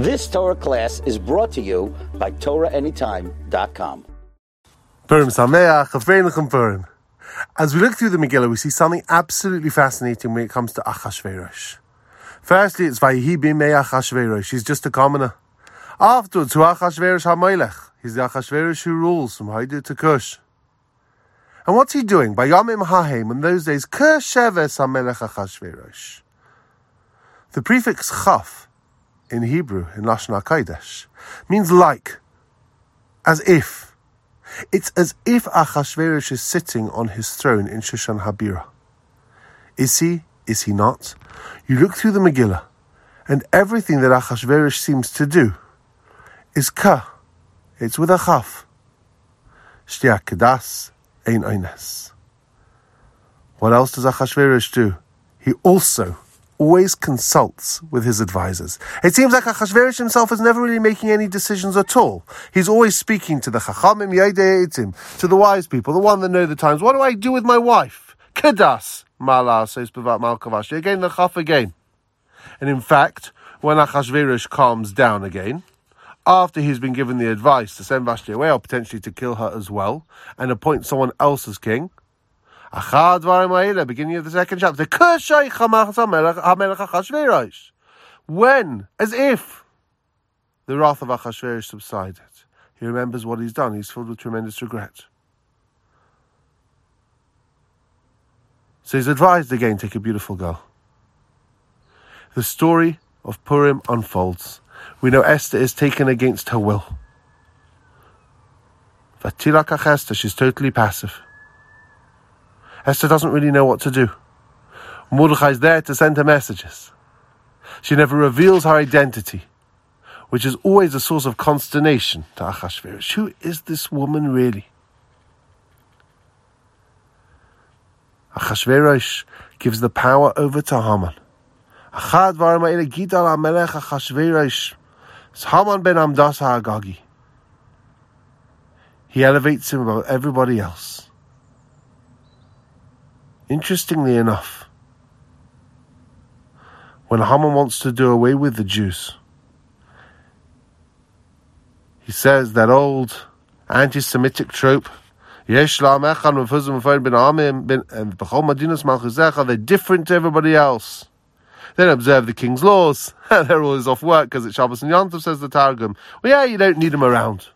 This Torah class is brought to you by TorahAnytime.com. As we look through the Megillah, we see something absolutely fascinating when it comes to Achashverosh. Firstly, it's Vayihi Bimei Achashverosh. He's just a commoner. Afterwards, Hu Achashverosh HaMelech. He's the Achashverosh who rules from Haidu to Kush. And what's he doing? By Yomim Hahem, in those days, Kush Sheves HaMelech Achashverosh. The prefix Chaf in Hebrew, in Lashon HaKodesh, means like, as if. It's as if Achashverosh is sitting on his throne in Shushan Habira. Is he? Is he not? You look through the Megillah, and everything that Achashverosh seems to do is ka. It's with a chaf. Shtiak kedas ein eines. What else does Achashverosh do? He also always consults with his advisors. It seems like Achashverosh himself is never really making any decisions at all. He's always speaking to the Chachamim Yedeitim, to the wise people, the one that know the times. What do I do with my wife? Kedas, Mala says Bavat Malkavashi. Again, the Chaf again. And in fact, when Achashverosh calms down again, after he's been given the advice to send Vashti away or potentially to kill her as well, and appoint someone else as king, beginning of the second chapter. When, as if the wrath of Achashverosh subsided, he remembers what he's done. He's filled with tremendous regret. So he's advised again take a beautiful girl. The story of Purim unfolds. We know Esther is taken against her will. Vatilakach Esther, she's totally passive. Esther doesn't really know what to do. Mordechai is there to send her messages. She never reveals her identity, which is always a source of consternation to Achashverosh. Who is this woman really? Achashverosh gives the power over to Haman. He elevates him above everybody else. Interestingly enough, when Haman wants to do away with the Jews, he says that old trope, and eh, b'chol madinas malchuzecha, they're different to everybody else. They don't observe the king's laws. they're always off work because it's Shabbos and Yom says the Targum. Well, yeah, you don't need them around.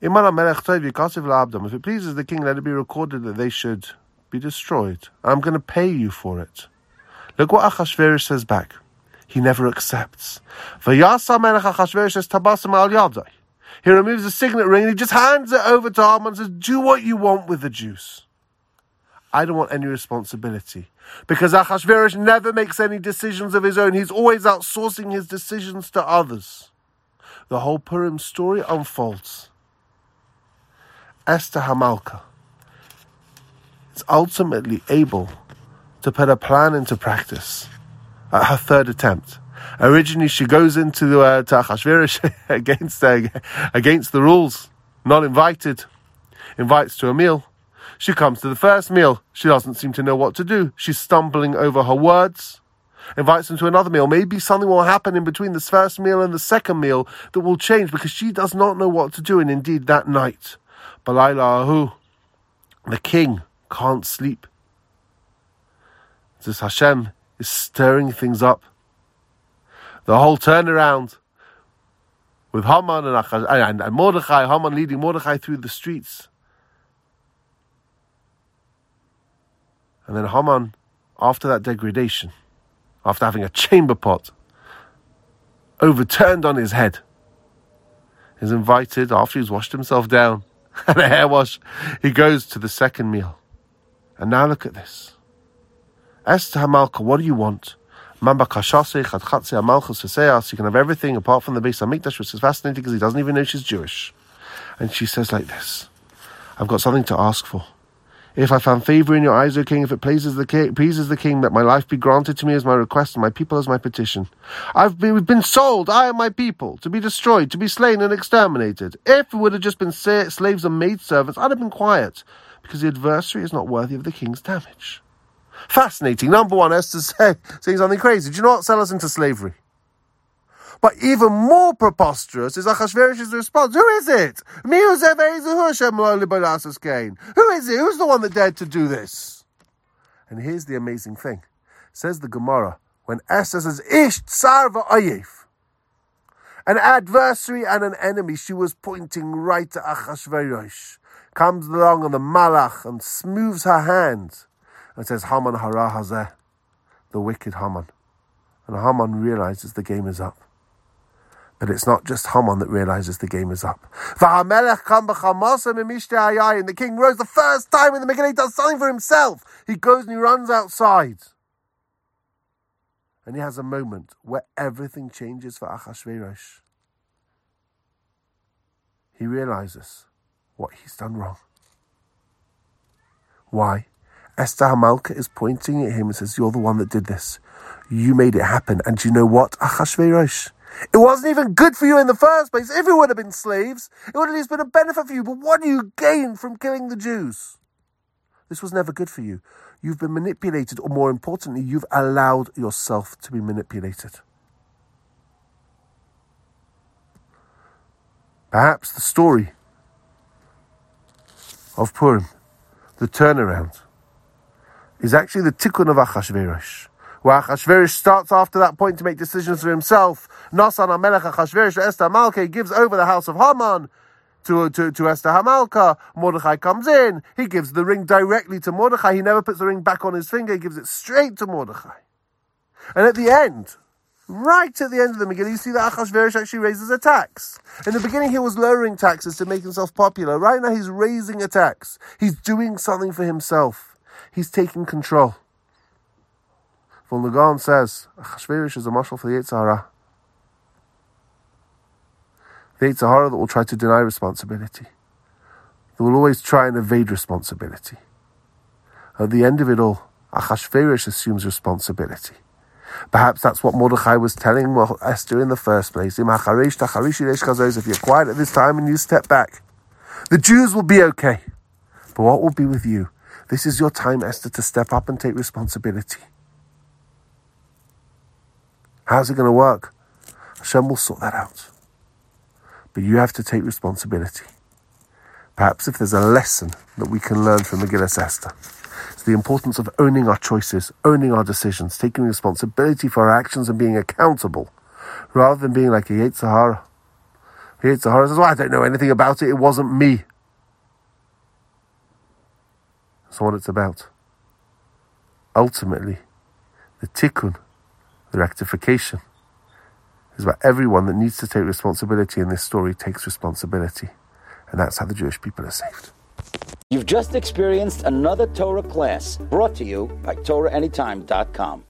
If it pleases the king, let it be recorded that they should be destroyed. I'm going to pay you for it. Look what Achashverosh says back. He never accepts. He removes the signet ring and he just hands it over to Haman and says, Do what you want with the juice. I don't want any responsibility. Because Achashverosh never makes any decisions of his own. He's always outsourcing his decisions to others. The whole Purim story unfolds. Esther Hamalka is ultimately able to put a plan into practice at her third attempt. Originally, she goes into uh, to Achashverosh against uh, against the rules, not invited. Invites to a meal. She comes to the first meal. She doesn't seem to know what to do. She's stumbling over her words. Invites him to another meal. Maybe something will happen in between this first meal and the second meal that will change because she does not know what to do. And indeed, that night, Balayla Ahu, the king can't sleep. This Hashem is stirring things up. The whole turnaround with Haman and, and, and Mordechai, Haman leading Mordechai through the streets. And then Haman, after that degradation, after having a chamber pot overturned on his head, is invited, after he's washed himself down, and a hair wash. He goes to the second meal. And now look at this. Esther Hamalka, what do you want? You can have everything apart from the Beis Hamikdash, which is fascinating because he doesn't even know she's Jewish. And she says like this I've got something to ask for. If I found favor in your eyes, O king, if it pleases the king, pleases the king that my life be granted to me as my request and my people as my petition. I've been, been sold, I and my people, to be destroyed, to be slain and exterminated. If it would have just been slaves and maidservants, I'd have been quiet, because the adversary is not worthy of the king's damage. Fascinating. Number one, Esther say, saying something crazy. Do you what? Sell us into slavery. But even more preposterous is Achashverosh's response. Who is it? Who is it? Who's the one that dared to do this? And here's the amazing thing. Says the Gemara, when Esther says, Ish Sarva Ayef, an adversary and an enemy, she was pointing right to Achashverosh, comes along on the Malach and smooths her hand and says, Haman hara hazeh, the wicked Haman. And Haman realizes the game is up. But it's not just Haman that realizes the game is up. And the king rose the first time in the he does something for himself. He goes and he runs outside. And he has a moment where everything changes for Achashverosh. He realizes what he's done wrong. Why? Esther Hamalka is pointing at him and says, You're the one that did this. You made it happen. And do you know what? Achashverosh it wasn't even good for you in the first place. If it would have been slaves, it would at least been a benefit for you. But what do you gain from killing the Jews? This was never good for you. You've been manipulated, or more importantly, you've allowed yourself to be manipulated. Perhaps the story of Purim, the turnaround, is actually the tikkun of Achashverosh where Achashverosh starts after that point to make decisions for himself. Nasan HaMelech Achashverosh Esther Malke gives over the house of Haman to, to, to Esther Hamalka. Mordechai comes in. He gives the ring directly to Mordechai. He never puts the ring back on his finger. He gives it straight to Mordechai. And at the end, right at the end of the Megillah, you see that Achashverosh actually raises a tax. In the beginning, he was lowering taxes to make himself popular. Right now, he's raising a tax. He's doing something for himself. He's taking control. Vilna Gaon says, Achashverosh is a mashal for the Yetzer The Yetzer that will try to deny responsibility. They will always try and evade responsibility. At the end of it all, Achashverosh assumes responsibility. Perhaps that's what Mordechai was telling Esther in the first place. If you're quiet at this time and you step back, the Jews will be okay. But what will be with you? This is your time, Esther, to step up and take responsibility. How's it going to work? Hashem will sort that out. But you have to take responsibility. Perhaps if there's a lesson that we can learn from Megillah Esther, it's the importance of owning our choices, owning our decisions, taking responsibility for our actions and being accountable, rather than being like a. Yetzer Hara says, well, I don't know anything about it, it wasn't me. That's what it's about. Ultimately, the tikkun rectification is about everyone that needs to take responsibility in this story takes responsibility. And that's how the Jewish people are saved. You've just experienced another Torah class brought to you by TorahAnytime.com.